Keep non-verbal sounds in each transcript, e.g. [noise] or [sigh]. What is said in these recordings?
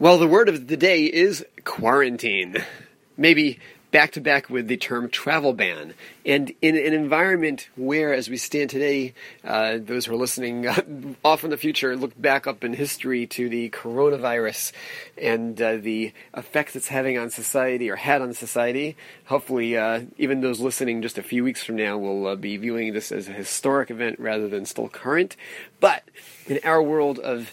Well, the word of the day is quarantine. Maybe back to back with the term travel ban. And in an environment where, as we stand today, uh, those who are listening [laughs] uh, off in the future look back up in history to the coronavirus and uh, the effects it's having on society or had on society. Hopefully, uh, even those listening just a few weeks from now will uh, be viewing this as a historic event rather than still current. But in our world of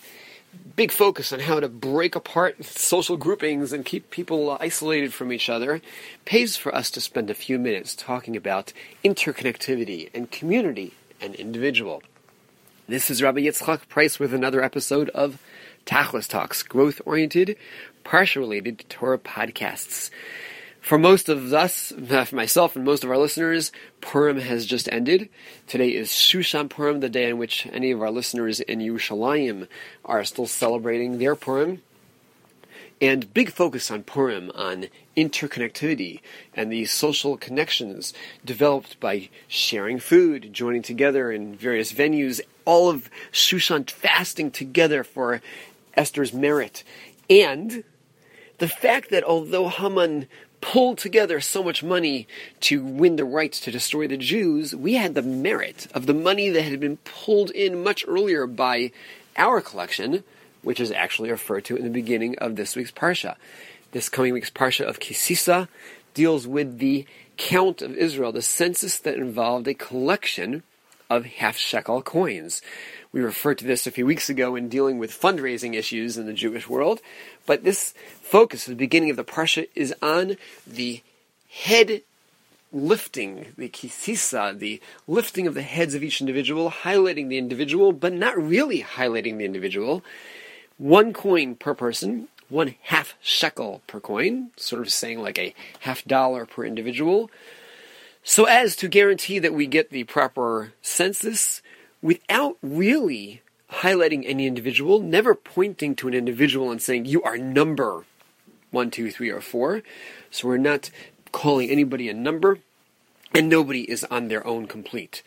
big focus on how to break apart social groupings and keep people isolated from each other, pays for us to spend a few minutes talking about interconnectivity and community and individual. This is Rabbi Yitzchak Price with another episode of Tachlis Talks, growth oriented, parsha related Torah podcasts. For most of us, for [laughs] myself and most of our listeners, Purim has just ended. Today is Shushan Purim, the day on which any of our listeners in Yerushalayim are still celebrating their Purim. And big focus on Purim, on interconnectivity and the social connections developed by sharing food, joining together in various venues, all of Shushan fasting together for Esther's merit. And the fact that although Haman pulled together so much money to win the rights to destroy the Jews, we had the merit of the money that had been pulled in much earlier by our collection, which is actually referred to in the beginning of this week's Parsha. This coming week's Parsha of Kisisa deals with the count of Israel, the census that involved a collection of half shekel coins. We referred to this a few weeks ago in dealing with fundraising issues in the Jewish world, but this focus the beginning of the parsha is on the head lifting, the kisisa, the lifting of the heads of each individual, highlighting the individual, but not really highlighting the individual. One coin per person, one half shekel per coin, sort of saying like a half dollar per individual, so as to guarantee that we get the proper census without really highlighting any individual, never pointing to an individual and saying, you are number one, two, three, or four. So we're not calling anybody a number, and nobody is on their own complete.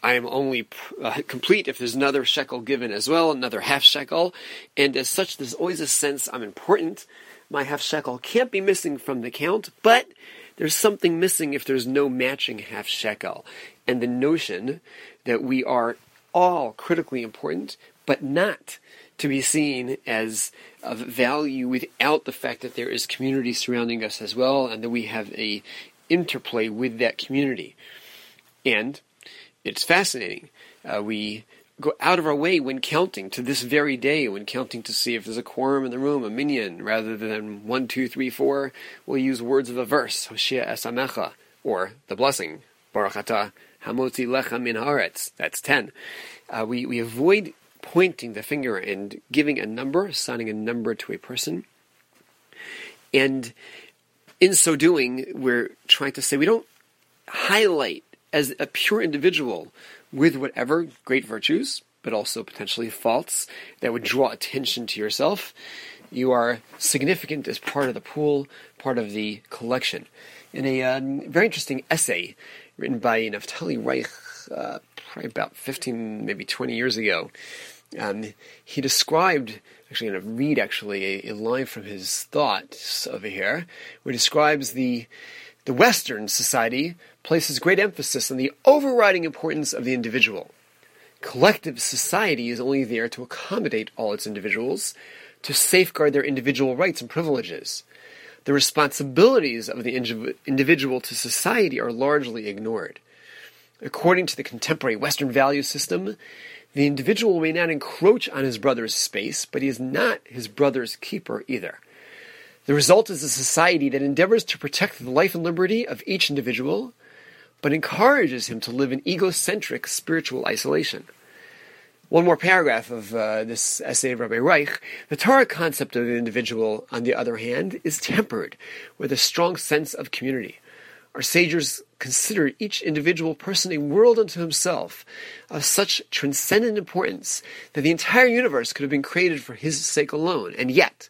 I am only uh, [laughs] complete if there's another shekel given as well, another half shekel, and as such, there's always a sense I'm important. My half shekel can't be missing from the count, but there's something missing if there's no matching half shekel. And the notion that we are all critically important, but not to be seen as of value without the fact that there is community surrounding us as well, and that we have a interplay with that community. And it's fascinating. Uh, we go out of our way when counting to this very day, when counting to see if there's a quorum in the room, a minyan, rather than one, two, three, four, we'll use words of a verse, Hoshea Esamecha, or the blessing, Baruch Atah Hamotzi Lechem Min Haaretz. That's ten. Uh, we, we avoid pointing the finger and giving a number, assigning a number to a person. And in so doing, we're trying to say we don't highlight as a pure individual with whatever great virtues, but also potentially faults that would draw attention to yourself. You are significant as part of the pool, part of the collection. In a uh, very interesting essay written by Naftali Reich, uh, probably about 15, maybe 20 years ago. Um, he described, actually, I'm going to read actually a, a, line from his thoughts over here, where he describes the the Western society places great emphasis on the overriding importance of the individual. Collective society is only there to accommodate all its individuals, to safeguard their individual rights and privileges the responsibilities of the individual to society are largely ignored. According to the contemporary Western value system, the individual may not encroach on his brother's space, but he is not his brother's keeper either. The result is a society that endeavors to protect the life and liberty of each individual, but encourages him to live in egocentric spiritual isolation. One more paragraph of uh, this essay of Rabbi Reich. The Torah concept of the individual, on the other hand, is tempered with a strong sense of community. Our sages consider each individual person a world unto himself of such transcendent importance that the entire universe could have been created for his sake alone. And yet,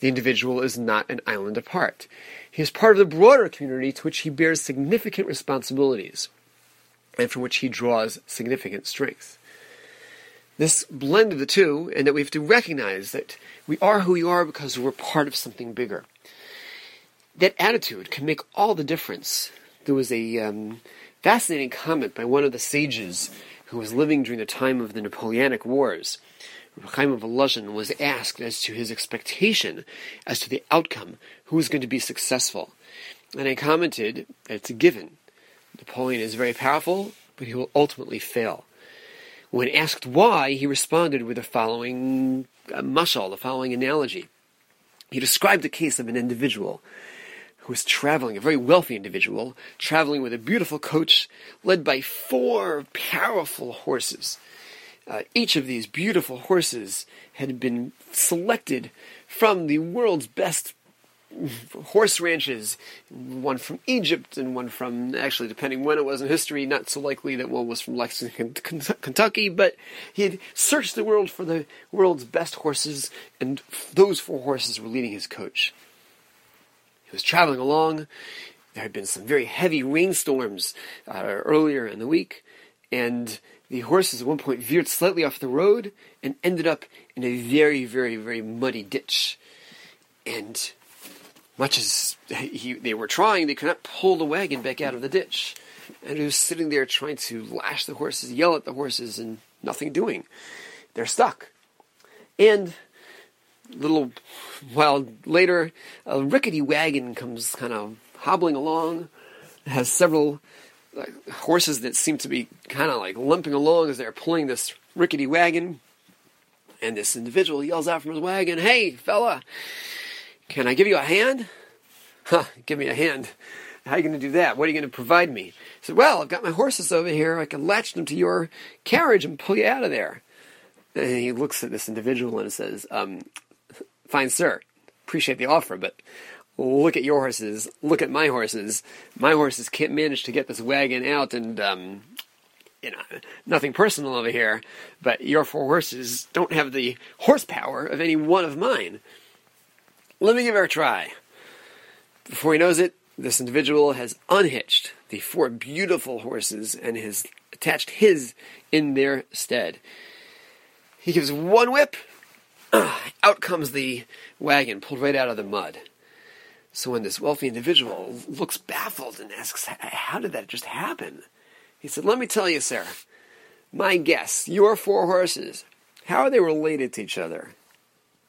the individual is not an island apart. He is part of the broader community to which he bears significant responsibilities and from which he draws significant strength. this blend of the two, and that we have to recognize that we are who we are because we're part of something bigger. That attitude can make all the difference. There was a um, fascinating comment by one of the sages who was living during the time of the Napoleonic Wars. Chaim of Volozhin was asked as to his expectation as to the outcome, who was going to be successful. And I commented, that it's a given. Napoleon is very powerful, but he will ultimately fail. When asked why, he responded with the following uh, mashal, the following analogy. He described the case of an individual who was traveling, a very wealthy individual, traveling with a beautiful coach led by four powerful horses. Uh, each of these beautiful horses had been selected from the world's best horse ranches, one from Egypt and one from, actually, depending when it was in history, not so likely that one was from Lexington, Kentucky, but he had searched the world for the world's best horses, and those four horses were leading his coach. He was traveling along. There had been some very heavy rainstorms uh, earlier in the week, and the horses at one point veered slightly off the road and ended up in a very, very, very muddy ditch. And much as he, they were trying, they could not pull the wagon back out of the ditch. And he was sitting there trying to lash the horses, yell at the horses, and nothing doing. They're stuck. And a little while later, a rickety wagon comes kind of hobbling along. Has several like, horses that seem to be kind of like limping along as they're pulling this rickety wagon. And this individual yells out from his wagon, Hey, fella, can I give you a hand? Huh, give me a hand. How are you going to do that? What are you going to provide me? He said, Well, I've got my horses over here. I can latch them to your carriage and pull you out of there. And he looks at this individual and says, um, Fine, sir. Appreciate the offer, but look at your horses. Look at my horses. My horses can't manage to get this wagon out, and, um, you know, nothing personal over here, but your four horses don't have the horsepower of any one of mine. Let me give her a try. Before he knows it, this individual has unhitched the four beautiful horses and has attached his in their stead. He gives one whip, [clears throat] out comes the wagon, pulled right out of the mud. So when this wealthy individual looks baffled and asks, How did that just happen? He said, Let me tell you, sir, my guess, your four horses, how are they related to each other?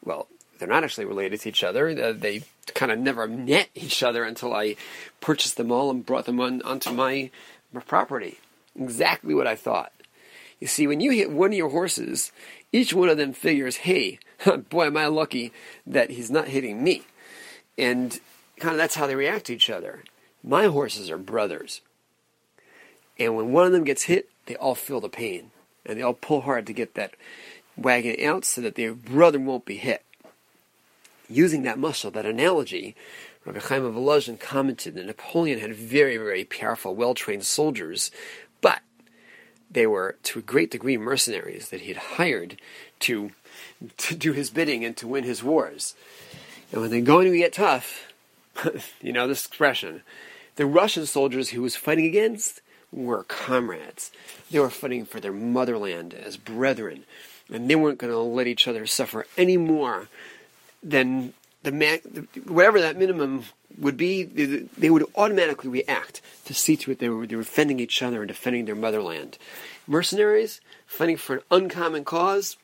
Well, they're not actually related to each other. Uh, they kind of never met each other until I purchased them all and brought them on, onto my, my property. Exactly what I thought. You see, when you hit one of your horses, each one of them figures, hey, [laughs] boy, am I lucky that he's not hitting me. And kind of that's how they react to each other. My horses are brothers. And when one of them gets hit, they all feel the pain. And they all pull hard to get that wagon out so that their brother won't be hit using that mashal, that analogy, Rabbi Chaim of Volozhin commented that Napoleon had very, very powerful, well-trained soldiers, but they were to a great degree mercenaries that he had hired to to do his bidding and to win his wars. And when they're going to get tough, [laughs] you know this expression, the Russian soldiers he was fighting against were comrades. They were fighting for their motherland as brethren, and they weren't going to let each other suffer any more than the whatever that minimum would be, they would automatically react to see to it they were, they were defending each other and defending their motherland. Mercenaries fighting for an uncommon cause,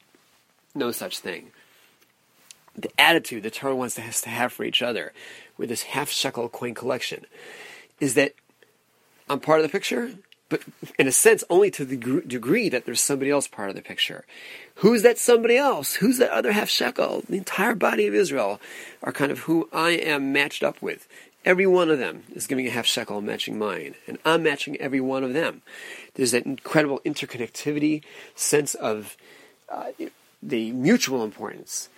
no such thing. The attitude the Torah wants has to have for each other with this half shekel coin collection is that I'm part of the picture, but in a sense, only to the degree that there's somebody else part of the picture. Who's that somebody else? Who's that other half shekel? The entire body of Israel are kind of who I am matched up with. Every one of them is giving a half shekel matching mine, and I'm matching every one of them. There's that incredible interconnectivity, sense of uh, the mutual importance.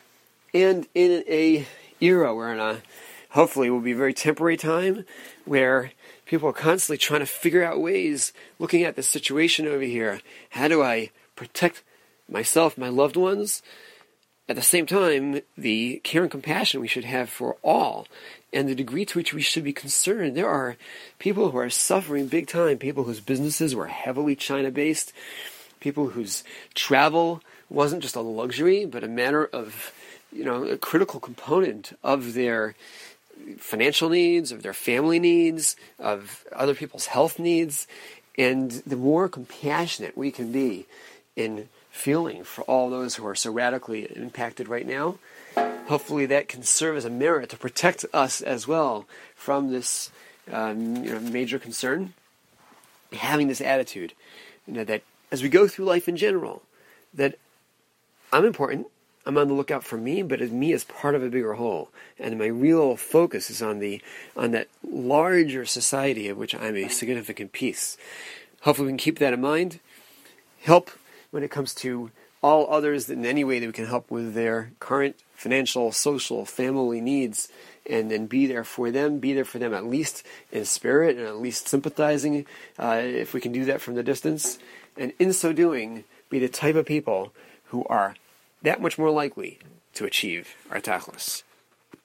And in a era where in a uh, hopefully will be a very temporary time where people are constantly trying to figure out ways, looking at the situation over here. How do I protect myself, my loved ones? At the same time, the care and compassion we should have for all, and the degree to which we should be concerned. There are people who are suffering big time, people whose businesses were heavily China based, people whose travel wasn't just a luxury, but a matter of, you know, a critical component of their financial needs, of their family needs, of other people's health needs. And the more compassionate we can be in feeling for all those who are so radically impacted right now, hopefully that can serve as a mirror to protect us as well from this um, you know, major concern. Having this attitude, you know, that as we go through life in general, that I'm important, I'm on the lookout for me, but me as part of a bigger whole, and my real focus is on the on that larger society of which I'm a significant piece. Hopefully, we can keep that in mind. Help when it comes to all others in any way that we can help with their current financial, social, family needs, and then be there for them, be there for them at least in spirit and at least sympathizing uh, if we can do that from the distance. And in so doing, be the type of people who are that much more likely to achieve our tachlis.